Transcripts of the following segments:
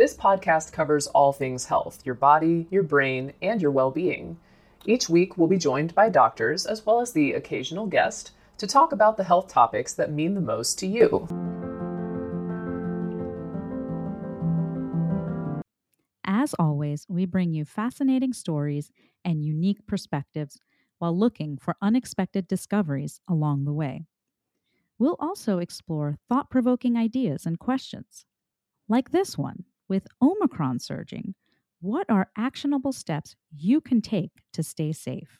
This podcast covers all things health your body, your brain, and your well being. Each week, we'll be joined by doctors as well as the occasional guest to talk about the health topics that mean the most to you. As always, we bring you fascinating stories and unique perspectives while looking for unexpected discoveries along the way. We'll also explore thought provoking ideas and questions, like this one with Omicron surging. What are actionable steps you can take to stay safe?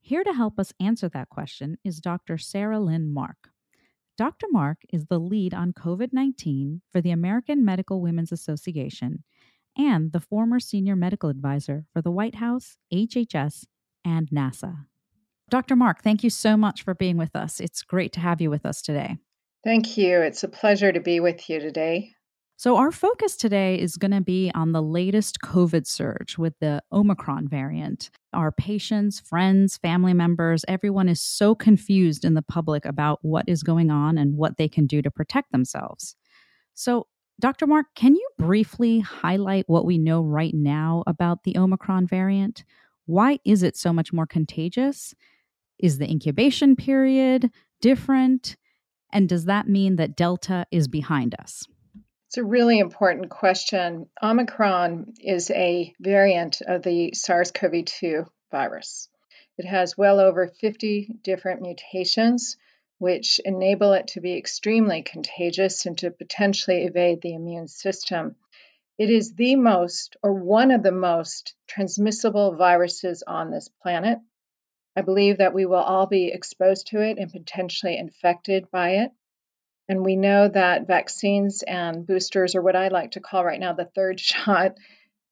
Here to help us answer that question is Dr. Saralyn Mark. Dr. Mark is the lead on COVID 19 for the American Medical Women's Association and the former senior medical advisor for the White House, HHS, and NASA. Dr. Mark, thank you so much for being with us. It's great to have you with us today. Thank you. It's a pleasure to be with you today. So, our focus today is going to be on the latest COVID surge with the Omicron variant. Our patients, friends, family members, everyone is so confused in the public about what is going on and what they can do to protect themselves. So, Dr. Mark, can you briefly highlight what we know right now about the Omicron variant? Why is it so much more contagious? Is the incubation period different? And does that mean that Delta is behind us? It's a really important question. Omicron is a variant of the SARS CoV 2 virus. It has well over 50 different mutations, which enable it to be extremely contagious and to potentially evade the immune system. It is the most, or one of the most, transmissible viruses on this planet. I believe that we will all be exposed to it and potentially infected by it. And we know that vaccines and boosters, or what I like to call right now the third shot,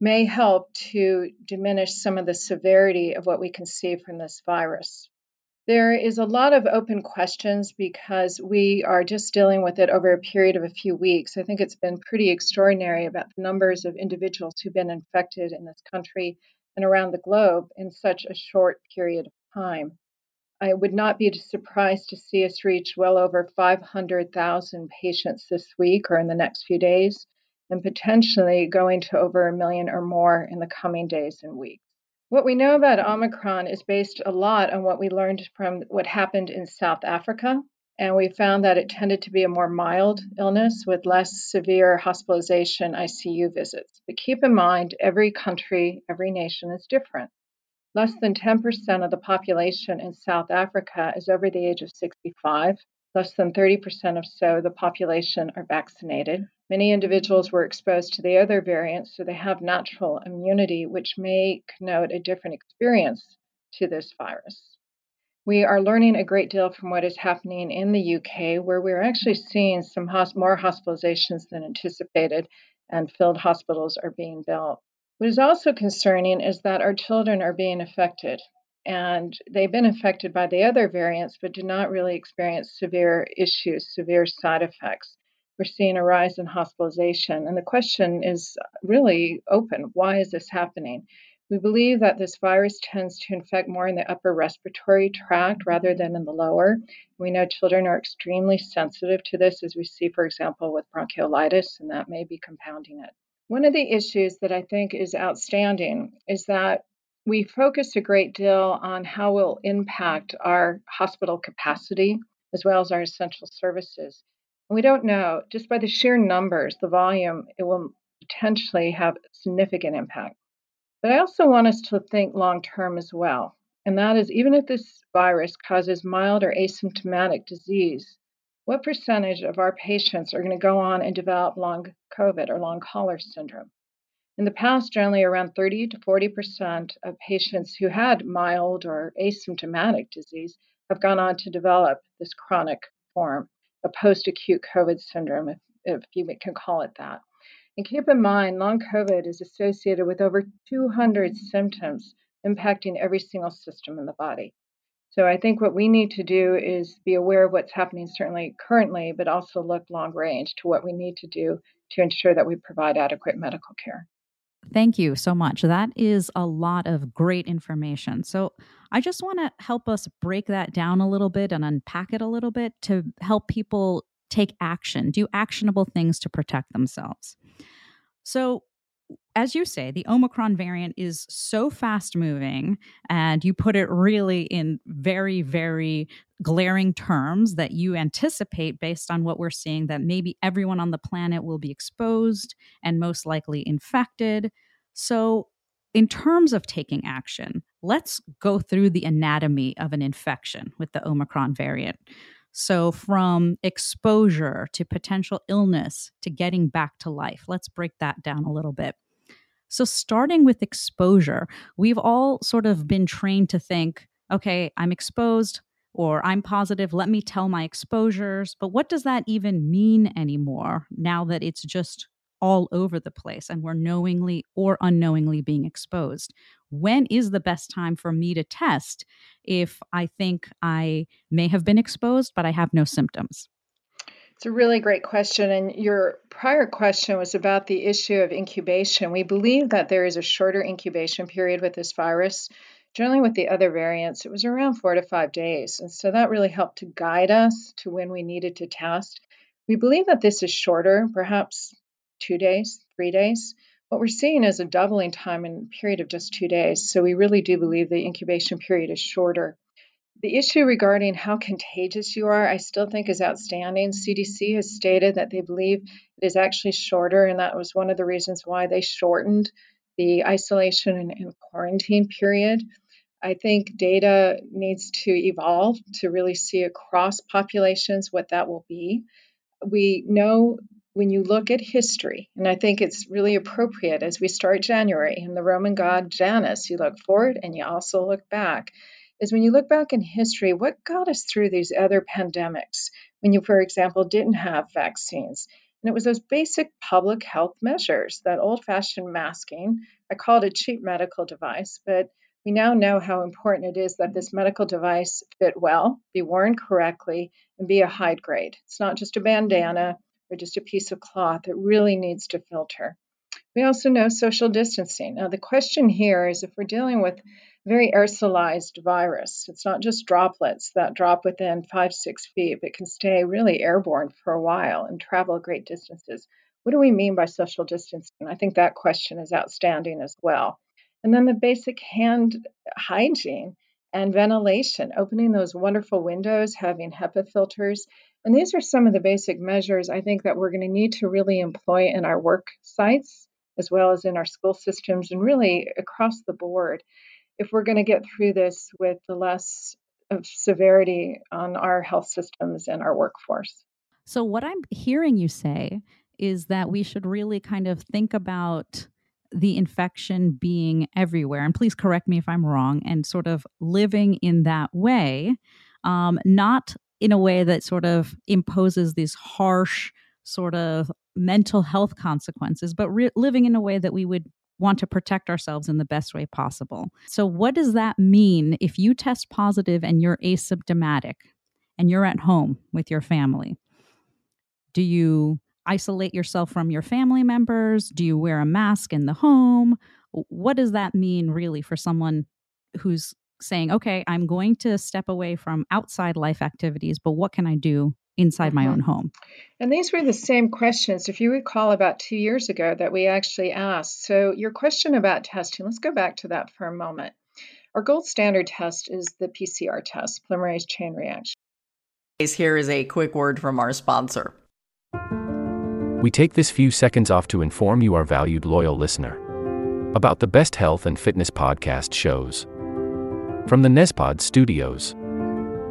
may help to diminish some of the severity of what we can see from this virus. There is a lot of open questions because we are just dealing with it over a period of a few weeks. I think it's been pretty extraordinary about the numbers of individuals who've been infected in this country and around the globe in such a short period of time. I would not be surprised to see us reach well over 500,000 patients this week or in the next few days, and potentially going to over a million or more in the coming days and weeks. What we know about Omicron is based a lot on what we learned from what happened in South Africa. And we found that it tended to be a more mild illness with less severe hospitalization ICU visits. But keep in mind, every country, every nation is different. Less than 10% of the population in South Africa is over the age of 65. Less than 30% of so the population are vaccinated. Many individuals were exposed to the other variants, so they have natural immunity, which may connote a different experience to this virus. We are learning a great deal from what is happening in the UK, where we're actually seeing some more hospitalizations than anticipated, and field hospitals are being built. What is also concerning is that our children are being affected, and they've been affected by the other variants, but do not really experience severe issues, severe side effects. We're seeing a rise in hospitalization, and the question is really open why is this happening? We believe that this virus tends to infect more in the upper respiratory tract rather than in the lower. We know children are extremely sensitive to this, as we see, for example, with bronchiolitis, and that may be compounding it. One of the issues that I think is outstanding is that we focus a great deal on how it will impact our hospital capacity as well as our essential services. And we don't know, just by the sheer numbers, the volume, it will potentially have significant impact. But I also want us to think long term as well. And that is, even if this virus causes mild or asymptomatic disease, what percentage of our patients are going to go on and develop long COVID or long hauler syndrome? In the past, generally around 30 to 40% of patients who had mild or asymptomatic disease have gone on to develop this chronic form, a post acute COVID syndrome, if, if you can call it that. And keep in mind, long COVID is associated with over 200 symptoms impacting every single system in the body. So I think what we need to do is be aware of what's happening certainly currently, but also look long range to what we need to do to ensure that we provide adequate medical care. Thank you so much. That is a lot of great information. So, I just want to help us break that down a little bit and unpack it a little bit to help people take action, do actionable things to protect themselves. So, as you say, the Omicron variant is so fast moving, and you put it really in very, very glaring terms that you anticipate based on what we're seeing that maybe everyone on the planet will be exposed and most likely infected. So, in terms of taking action, let's go through the anatomy of an infection with the Omicron variant. So, from exposure to potential illness to getting back to life, let's break that down a little bit. So, starting with exposure, we've all sort of been trained to think, okay, I'm exposed or I'm positive, let me tell my exposures. But what does that even mean anymore now that it's just all over the place and we're knowingly or unknowingly being exposed. When is the best time for me to test if I think I may have been exposed, but I have no symptoms? It's a really great question. And your prior question was about the issue of incubation. We believe that there is a shorter incubation period with this virus. Generally, with the other variants, it was around four to five days. And so that really helped to guide us to when we needed to test. We believe that this is shorter, perhaps two days, three days. What we're seeing is a doubling time in a period of just two days. So we really do believe the incubation period is shorter. The issue regarding how contagious you are, I still think is outstanding. CDC has stated that they believe it is actually shorter, and that was one of the reasons why they shortened the isolation and, and quarantine period. I think data needs to evolve to really see across populations what that will be. We know when you look at history, and I think it's really appropriate as we start January and the Roman god Janus, you look forward and you also look back, is when you look back in history, what got us through these other pandemics when you, for example, didn't have vaccines? And it was those basic public health measures, that old fashioned masking. I call it a cheap medical device, but we now know how important it is that this medical device fit well, be worn correctly, and be a high grade. It's not just a bandana, or just a piece of cloth, it really needs to filter. We also know social distancing. Now, the question here is if we're dealing with very aerosolized virus, it's not just droplets that drop within five, six feet, but can stay really airborne for a while and travel great distances. What do we mean by social distancing? I think that question is outstanding as well. And then the basic hand hygiene and ventilation, opening those wonderful windows, having HEPA filters, and these are some of the basic measures I think that we're going to need to really employ in our work sites as well as in our school systems and really across the board if we're going to get through this with the less of severity on our health systems and our workforce. So, what I'm hearing you say is that we should really kind of think about the infection being everywhere. And please correct me if I'm wrong, and sort of living in that way, um, not in a way that sort of imposes these harsh sort of mental health consequences, but re- living in a way that we would want to protect ourselves in the best way possible. So, what does that mean if you test positive and you're asymptomatic and you're at home with your family? Do you isolate yourself from your family members? Do you wear a mask in the home? What does that mean really for someone who's saying, okay, I'm going to step away from outside life activities, but what can I do inside mm-hmm. my own home? And these were the same questions, if you recall, about two years ago that we actually asked. So, your question about testing, let's go back to that for a moment. Our gold standard test is the PCR test, polymerase chain reaction. Here is a quick word from our sponsor. We take this few seconds off to inform you, our valued loyal listener, about the best health and fitness podcast shows from the Nezpod studios.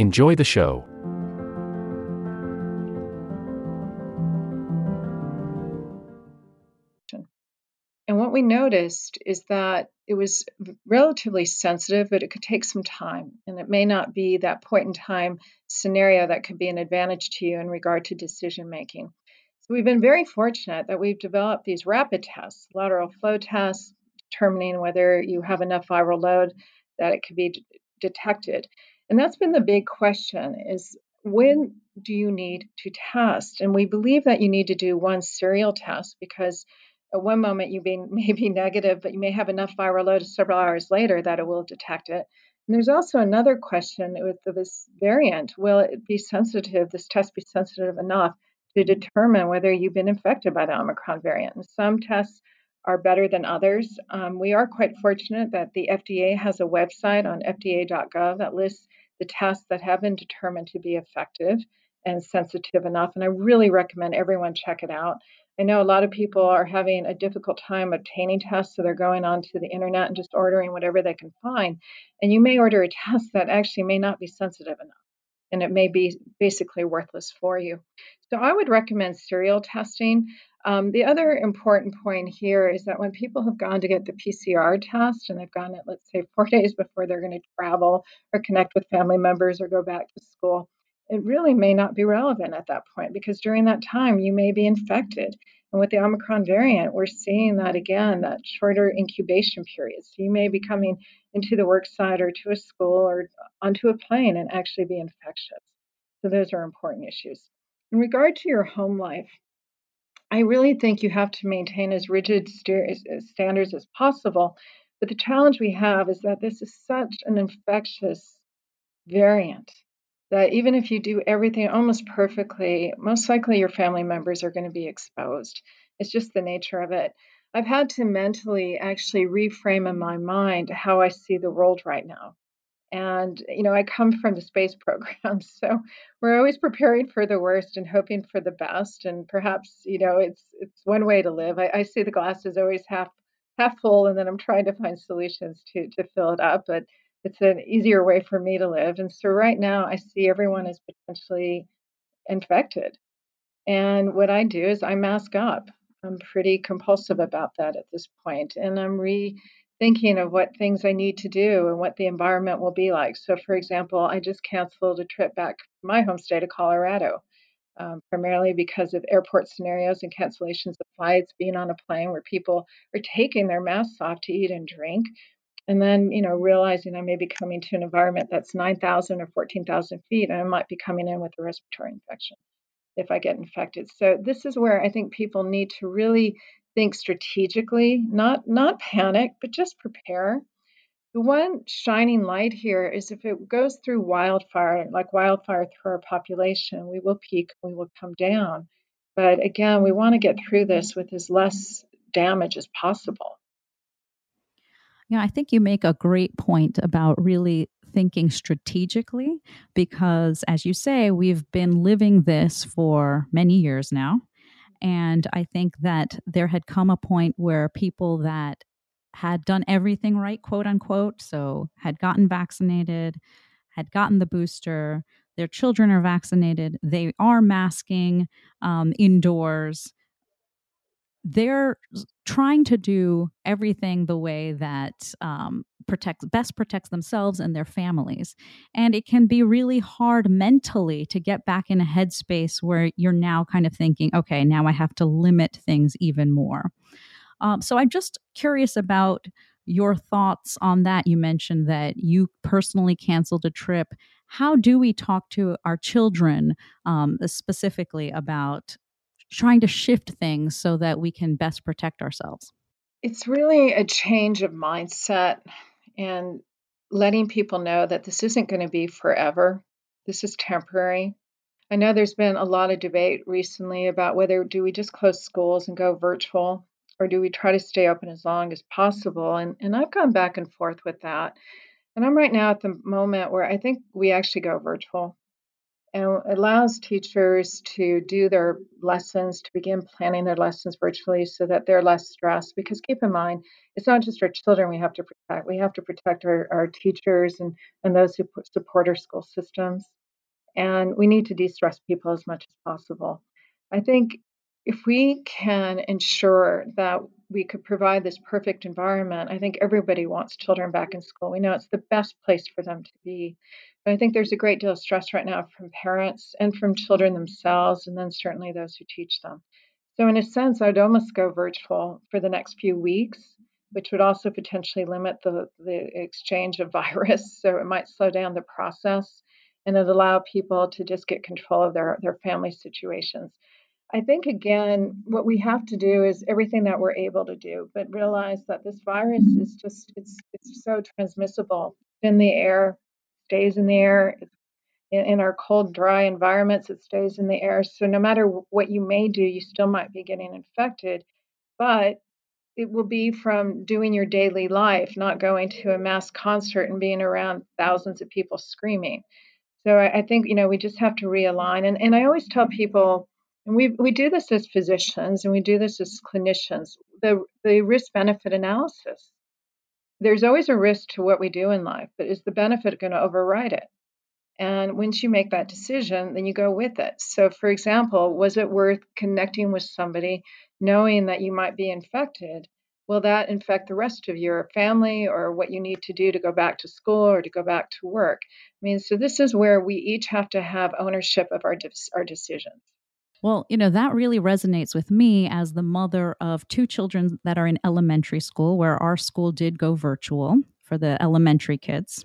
Enjoy the show. And what we noticed is that it was relatively sensitive, but it could take some time. And it may not be that point in time scenario that could be an advantage to you in regard to decision making. So we've been very fortunate that we've developed these rapid tests, lateral flow tests, determining whether you have enough viral load that it could be d- detected. And that's been the big question is when do you need to test? And we believe that you need to do one serial test because at one moment you may be negative, but you may have enough viral load several hours later that it will detect it. And there's also another question with this variant will it be sensitive, this test be sensitive enough to determine whether you've been infected by the Omicron variant? And some tests are better than others. Um, we are quite fortunate that the FDA has a website on fda.gov that lists the tests that have been determined to be effective and sensitive enough. And I really recommend everyone check it out. I know a lot of people are having a difficult time obtaining tests, so they're going onto the internet and just ordering whatever they can find. And you may order a test that actually may not be sensitive enough, and it may be basically worthless for you. So I would recommend serial testing. Um, the other important point here is that when people have gone to get the PCR test and they've gone it, let's say, four days before they're going to travel or connect with family members or go back to school, it really may not be relevant at that point because during that time you may be infected. And with the Omicron variant, we're seeing that again, that shorter incubation period. So you may be coming into the work site or to a school or onto a plane and actually be infectious. So those are important issues. In regard to your home life, I really think you have to maintain as rigid standards as possible. But the challenge we have is that this is such an infectious variant that even if you do everything almost perfectly, most likely your family members are going to be exposed. It's just the nature of it. I've had to mentally actually reframe in my mind how I see the world right now. And, you know, I come from the space program. So we're always preparing for the worst and hoping for the best. And perhaps, you know, it's it's one way to live. I, I see the glass is always half half full and then I'm trying to find solutions to to fill it up. But it's an easier way for me to live. And so right now I see everyone as potentially infected. And what I do is I mask up. I'm pretty compulsive about that at this point, and I'm re thinking of what things I need to do and what the environment will be like. So, for example, I just canceled a trip back to my home state of Colorado, um, primarily because of airport scenarios and cancellations of flights, being on a plane where people are taking their masks off to eat and drink. And then, you know, realizing I may be coming to an environment that's 9,000 or 14,000 feet, and I might be coming in with a respiratory infection if I get infected. So this is where I think people need to really think strategically, not not panic, but just prepare. The one shining light here is if it goes through wildfire, like wildfire through our population, we will peak, we will come down. But again, we want to get through this with as less damage as possible. Yeah, I think you make a great point about really thinking strategically because, as you say, we've been living this for many years now. And I think that there had come a point where people that had done everything right, quote unquote, so had gotten vaccinated, had gotten the booster, their children are vaccinated, they are masking um, indoors. They're trying to do everything the way that um, protects best protects themselves and their families. And it can be really hard mentally to get back in a headspace where you're now kind of thinking okay now i have to limit things even more. Um, so i'm just curious about your thoughts on that. You mentioned that you personally canceled a trip. How do we talk to our children um, specifically about trying to shift things so that we can best protect ourselves? It's really a change of mindset and letting people know that this isn't going to be forever. This is temporary. I know there's been a lot of debate recently about whether do we just close schools and go virtual or do we try to stay open as long as possible? And and I've gone back and forth with that. And I'm right now at the moment where I think we actually go virtual. And allows teachers to do their lessons, to begin planning their lessons virtually so that they're less stressed. Because keep in mind, it's not just our children we have to protect, we have to protect our, our teachers and, and those who support our school systems. And we need to de stress people as much as possible. I think if we can ensure that we could provide this perfect environment, I think everybody wants children back in school. We know it's the best place for them to be. But I think there's a great deal of stress right now from parents and from children themselves, and then certainly those who teach them. So, in a sense, I'd almost go virtual for the next few weeks, which would also potentially limit the, the exchange of virus. So, it might slow down the process and it allow people to just get control of their, their family situations. I think again, what we have to do is everything that we're able to do, but realize that this virus is just it's it's so transmissible in the air, stays in the air. In, in our cold, dry environments, it stays in the air. So no matter what you may do, you still might be getting infected, but it will be from doing your daily life, not going to a mass concert and being around thousands of people screaming. So I, I think you know we just have to realign. And and I always tell people and we, we do this as physicians and we do this as clinicians the, the risk benefit analysis. There's always a risk to what we do in life, but is the benefit going to override it? And once you make that decision, then you go with it. So, for example, was it worth connecting with somebody knowing that you might be infected? Will that infect the rest of your family or what you need to do to go back to school or to go back to work? I mean, so this is where we each have to have ownership of our, de- our decisions. Well, you know, that really resonates with me as the mother of two children that are in elementary school, where our school did go virtual for the elementary kids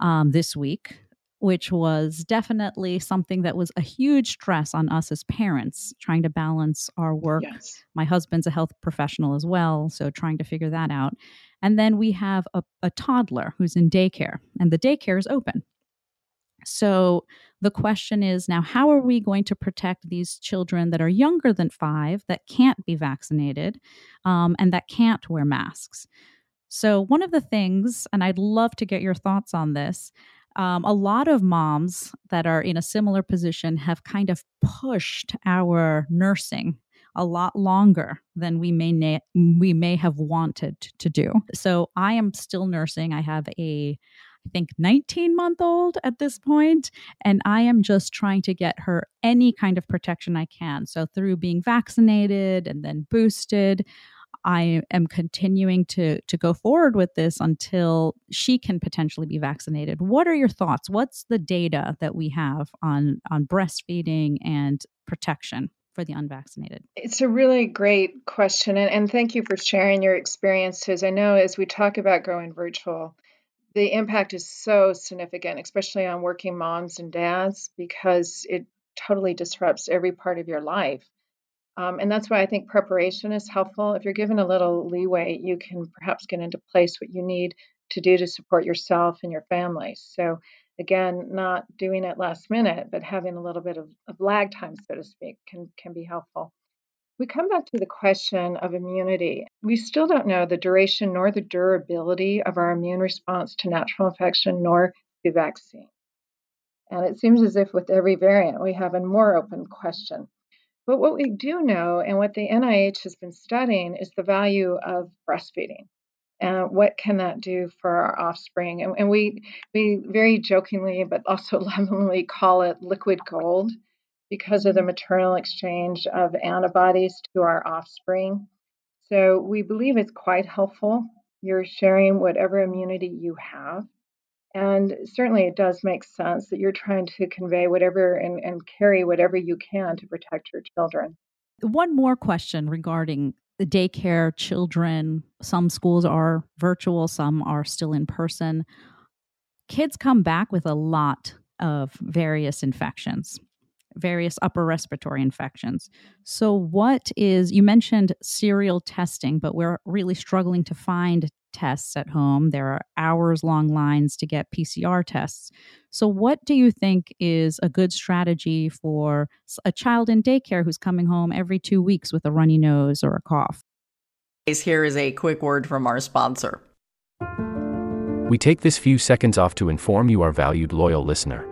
um, this week, which was definitely something that was a huge stress on us as parents, trying to balance our work. Yes. My husband's a health professional as well, so trying to figure that out. And then we have a, a toddler who's in daycare, and the daycare is open. So the question is now how are we going to protect these children that are younger than five that can't be vaccinated um, and that can't wear masks? So, one of the things, and I'd love to get your thoughts on this, um, a lot of moms that are in a similar position have kind of pushed our nursing a lot longer than we may na- we may have wanted to do. So I am still nursing. I have a I think 19 month old at this point, and I am just trying to get her any kind of protection I can. So through being vaccinated and then boosted, I am continuing to to go forward with this until she can potentially be vaccinated. What are your thoughts? What's the data that we have on on breastfeeding and protection? for the unvaccinated? It's a really great question. And, and thank you for sharing your experiences. I know as we talk about going virtual, the impact is so significant, especially on working moms and dads, because it totally disrupts every part of your life. Um, and that's why I think preparation is helpful. If you're given a little leeway, you can perhaps get into place what you need to do to support yourself and your family. So, again, not doing it last minute, but having a little bit of, of lag time, so to speak, can, can be helpful. We come back to the question of immunity. We still don't know the duration nor the durability of our immune response to natural infection nor to vaccine. And it seems as if with every variant, we have a more open question. But what we do know, and what the NIH has been studying, is the value of breastfeeding. And what can that do for our offspring? And, and we, we very jokingly, but also lovingly, call it liquid gold because of the maternal exchange of antibodies to our offspring. So we believe it's quite helpful. You're sharing whatever immunity you have. And certainly it does make sense that you're trying to convey whatever and, and carry whatever you can to protect your children. One more question regarding the daycare children. Some schools are virtual, some are still in person. Kids come back with a lot of various infections various upper respiratory infections. So, what is, you mentioned serial testing, but we're really struggling to find tests at home. There are hours long lines to get PCR tests. So, what do you think is a good strategy for a child in daycare who's coming home every two weeks with a runny nose or a cough? Here is a quick word from our sponsor. We take this few seconds off to inform you, our valued loyal listener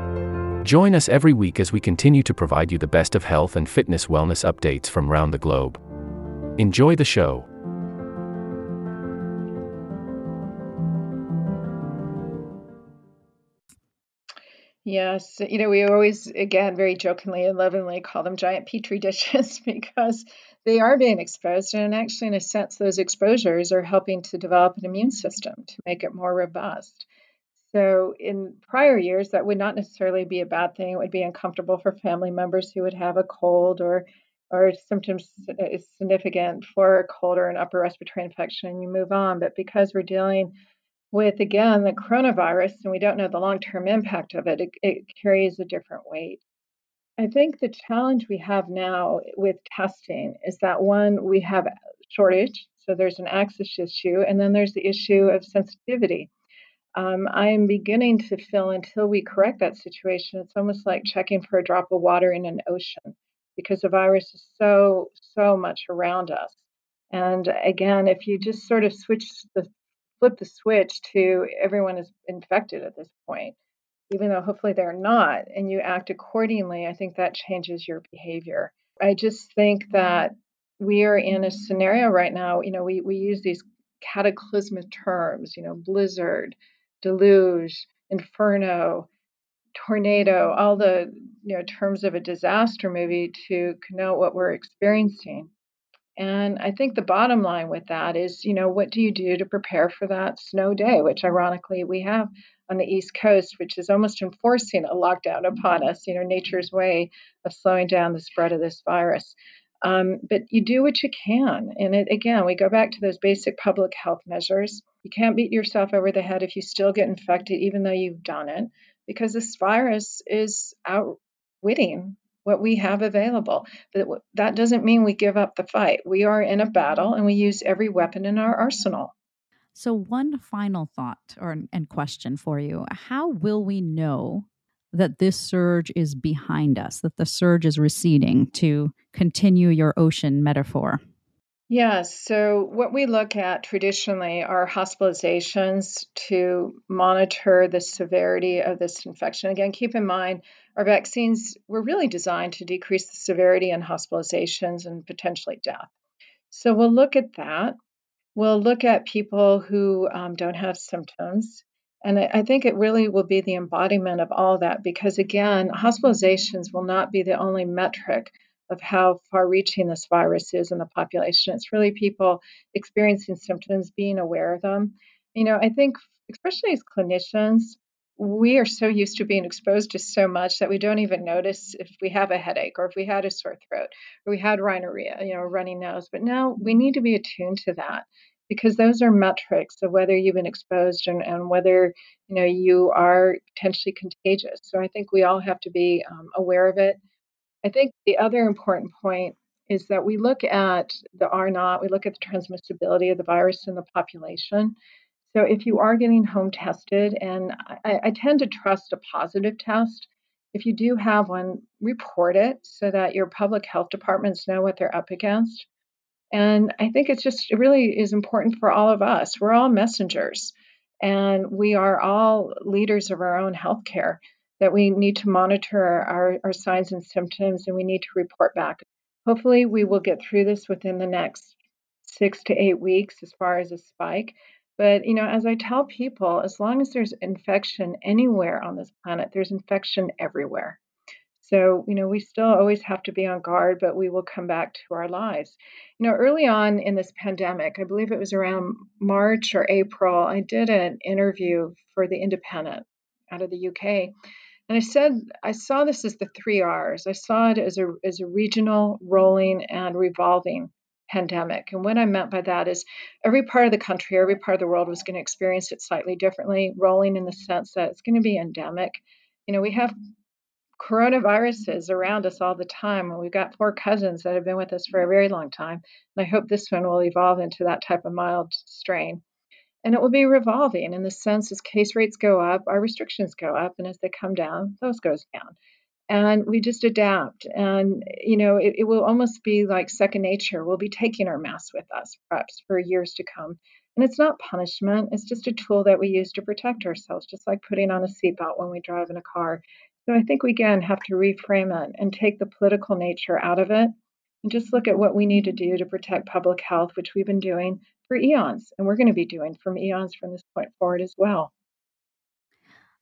Join us every week as we continue to provide you the best of health and fitness wellness updates from around the globe. Enjoy the show. Yes, you know, we always, again, very jokingly and lovingly call them giant petri dishes because they are being exposed. And actually, in a sense, those exposures are helping to develop an immune system to make it more robust. So, in prior years, that would not necessarily be a bad thing. It would be uncomfortable for family members who would have a cold or or symptoms uh, is significant for a cold or an upper respiratory infection, and you move on. But because we're dealing with again the coronavirus and we don't know the long-term impact of it, it, it carries a different weight. I think the challenge we have now with testing is that one, we have shortage, so there's an access issue, and then there's the issue of sensitivity. Um, I'm beginning to feel until we correct that situation, it's almost like checking for a drop of water in an ocean because the virus is so, so much around us. And again, if you just sort of switch the flip the switch to everyone is infected at this point, even though hopefully they're not, and you act accordingly, I think that changes your behavior. I just think that we are in a scenario right now, you know, we, we use these cataclysmic terms, you know, blizzard, deluge, inferno, tornado, all the you know terms of a disaster movie to connote what we're experiencing. And I think the bottom line with that is, you know, what do you do to prepare for that snow day, which ironically we have on the East Coast, which is almost enforcing a lockdown upon us, you know, nature's way of slowing down the spread of this virus. Um, but you do what you can. And it, again, we go back to those basic public health measures. You can't beat yourself over the head if you still get infected, even though you've done it because this virus is outwitting what we have available. But that doesn't mean we give up the fight. We are in a battle and we use every weapon in our arsenal. So, one final thought or and question for you: How will we know that this surge is behind us? That the surge is receding? To continue your ocean metaphor. Yes. So, what we look at traditionally are hospitalizations to monitor the severity of this infection. Again, keep in mind our vaccines were really designed to decrease the severity and hospitalizations and potentially death. So, we'll look at that. We'll look at people who um, don't have symptoms. And I think it really will be the embodiment of all that because, again, hospitalizations will not be the only metric of how far reaching this virus is in the population. It's really people experiencing symptoms, being aware of them. You know, I think, especially as clinicians, we are so used to being exposed to so much that we don't even notice if we have a headache or if we had a sore throat or we had rhinorrhea, you know, runny nose. But now we need to be attuned to that because those are metrics of whether you've been exposed and, and whether you know you are potentially contagious. So I think we all have to be um, aware of it I think the other important point is that we look at the R naught, we look at the transmissibility of the virus in the population. So if you are getting home tested, and I, I tend to trust a positive test, if you do have one, report it so that your public health departments know what they're up against. And I think it's just, it really is important for all of us. We're all messengers and we are all leaders of our own healthcare that we need to monitor our, our signs and symptoms and we need to report back. Hopefully, we will get through this within the next six to eight weeks as far as a spike. But, you know, as I tell people, as long as there's infection anywhere on this planet, there's infection everywhere. So, you know, we still always have to be on guard, but we will come back to our lives. You know, early on in this pandemic, I believe it was around March or April, I did an interview for The Independent out of the UK. And I said, I saw this as the three R's. I saw it as a, as a regional, rolling, and revolving pandemic. And what I meant by that is every part of the country, every part of the world was going to experience it slightly differently, rolling in the sense that it's going to be endemic. You know, we have coronaviruses around us all the time. And we've got four cousins that have been with us for a very long time. And I hope this one will evolve into that type of mild strain. And it will be revolving in the sense as case rates go up, our restrictions go up. And as they come down, those goes down. And we just adapt. And, you know, it, it will almost be like second nature. We'll be taking our masks with us perhaps for years to come. And it's not punishment, it's just a tool that we use to protect ourselves, just like putting on a seatbelt when we drive in a car. So I think we again have to reframe it and take the political nature out of it and just look at what we need to do to protect public health, which we've been doing for eons and we're going to be doing from eons from this point forward as well.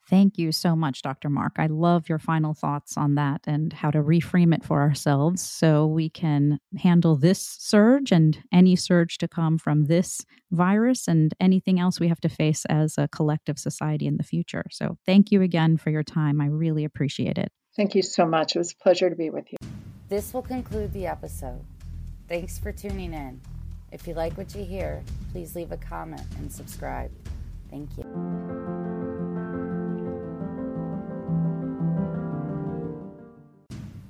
Thank you so much, Dr. Mark. I love your final thoughts on that and how to reframe it for ourselves so we can handle this surge and any surge to come from this virus and anything else we have to face as a collective society in the future. So, thank you again for your time. I really appreciate it. Thank you so much. It was a pleasure to be with you. This will conclude the episode. Thanks for tuning in. If you like what you hear, please leave a comment and subscribe. Thank you.